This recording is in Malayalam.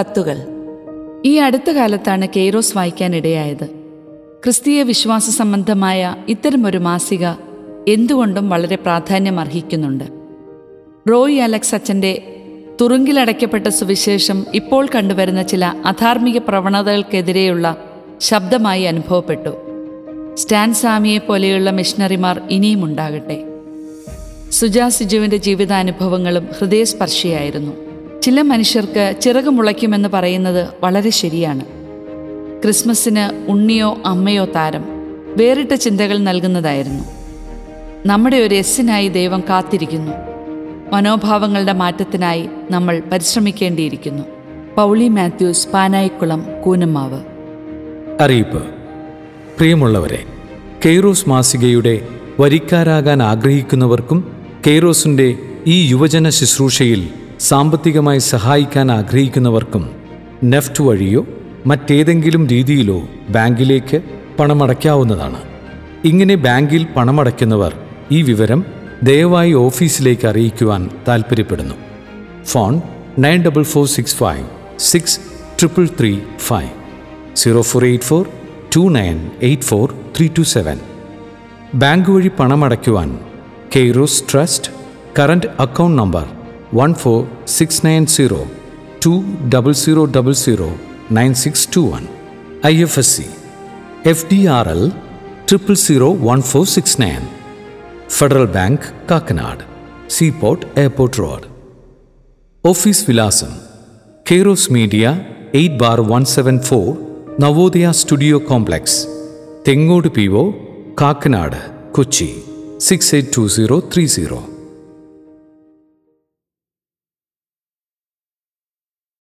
കത്തുകൾ. ഈ അടുത്ത കാലത്താണ് കെയ്റോസ് വായിക്കാനിടയായത്. ക്രിസ്തീയ വിശ്വാസ സംബന്ധമായ ഇത്തരമൊരു മാസിക എന്തുകൊണ്ടും വളരെ പ്രാധാന്യം അർഹിക്കുന്നുണ്ട് റോയ് അലക്സ് അച്ഛന്റെ തുറുങ്കിലടയ്ക്കപ്പെട്ട സുവിശേഷം ഇപ്പോൾ കണ്ടുവരുന്ന ചില അധാർമിക പ്രവണതകൾക്കെതിരെയുള്ള ശബ്ദമായി അനുഭവപ്പെട്ടു. സ്റ്റാൻ സാമിയെ പോലെയുള്ള മിഷണറിമാർ ഇനിയും ഉണ്ടാകട്ടെ. സുജാ സിജുവിന്റെ ജീവിതാനുഭവങ്ങളും ഹൃദയസ്പർശിയായിരുന്നു. ചില മനുഷ്യർക്ക് ചിറക് മുളയ്ക്കുമെന്ന് പറയുന്നത് വളരെ ശരിയാണ്. ക്രിസ്മസിന് ഉണ്ണിയോ അമ്മയോ താരം വേറിട്ട ചിന്തകൾ നൽകുന്നതായിരുന്നു. നമ്മുടെ ഒരു എസ്സിനായി ദൈവം കാത്തിരിക്കുന്നു. മനോഭാവങ്ങളുടെ മാറ്റത്തിനായി നമ്മൾ പരിശ്രമിക്കേണ്ടിയിരിക്കുന്നു. പൗളി മാത്യൂസ് പാനായിക്കുളം കൂനമാവ് അറിയിപ്പ്. പ്രിയമുള്ളവരെ കെയ്റോസ് മാസികയുടെ വരിക്കാരാകാൻ ആഗ്രഹിക്കുന്നവർക്കും കെയ്റോസിന്റെ ഈ യുവജന ശുശ്രൂഷയിൽ സാമ്പത്തികമായി സഹായിക്കാൻ ആഗ്രഹിക്കുന്നവർക്കും നെഫ്റ്റ് വഴിയോ മറ്റേതെങ്കിലും രീതിയിലോ ബാങ്കിലേക്ക് പണമടയ്ക്കാവുന്നതാണ്. ഇങ്ങനെ ബാങ്കിൽ പണമടയ്ക്കുന്നവർ ഈ വിവരം ദയവായി ഓഫീസിലേക്ക് അറിയിക്കുവാൻ താൽപ്പര്യപ്പെടുന്നു. Phone nine double four six five six triple three five zero four eight four two nine eight four three two seven. Bank വഴി പണമടയ്ക്കുവാൻ Kairos trust current account number one four six nine zero two double zero double zero nine six two one I F S C F D R L triple zero one four six nine federal bank Kakkanad seaport airport road office വിലാസം Kairos media eight bar one seven four Navodaya studio complex Thengode P O Kakkanad Kochi six eight two zero three zero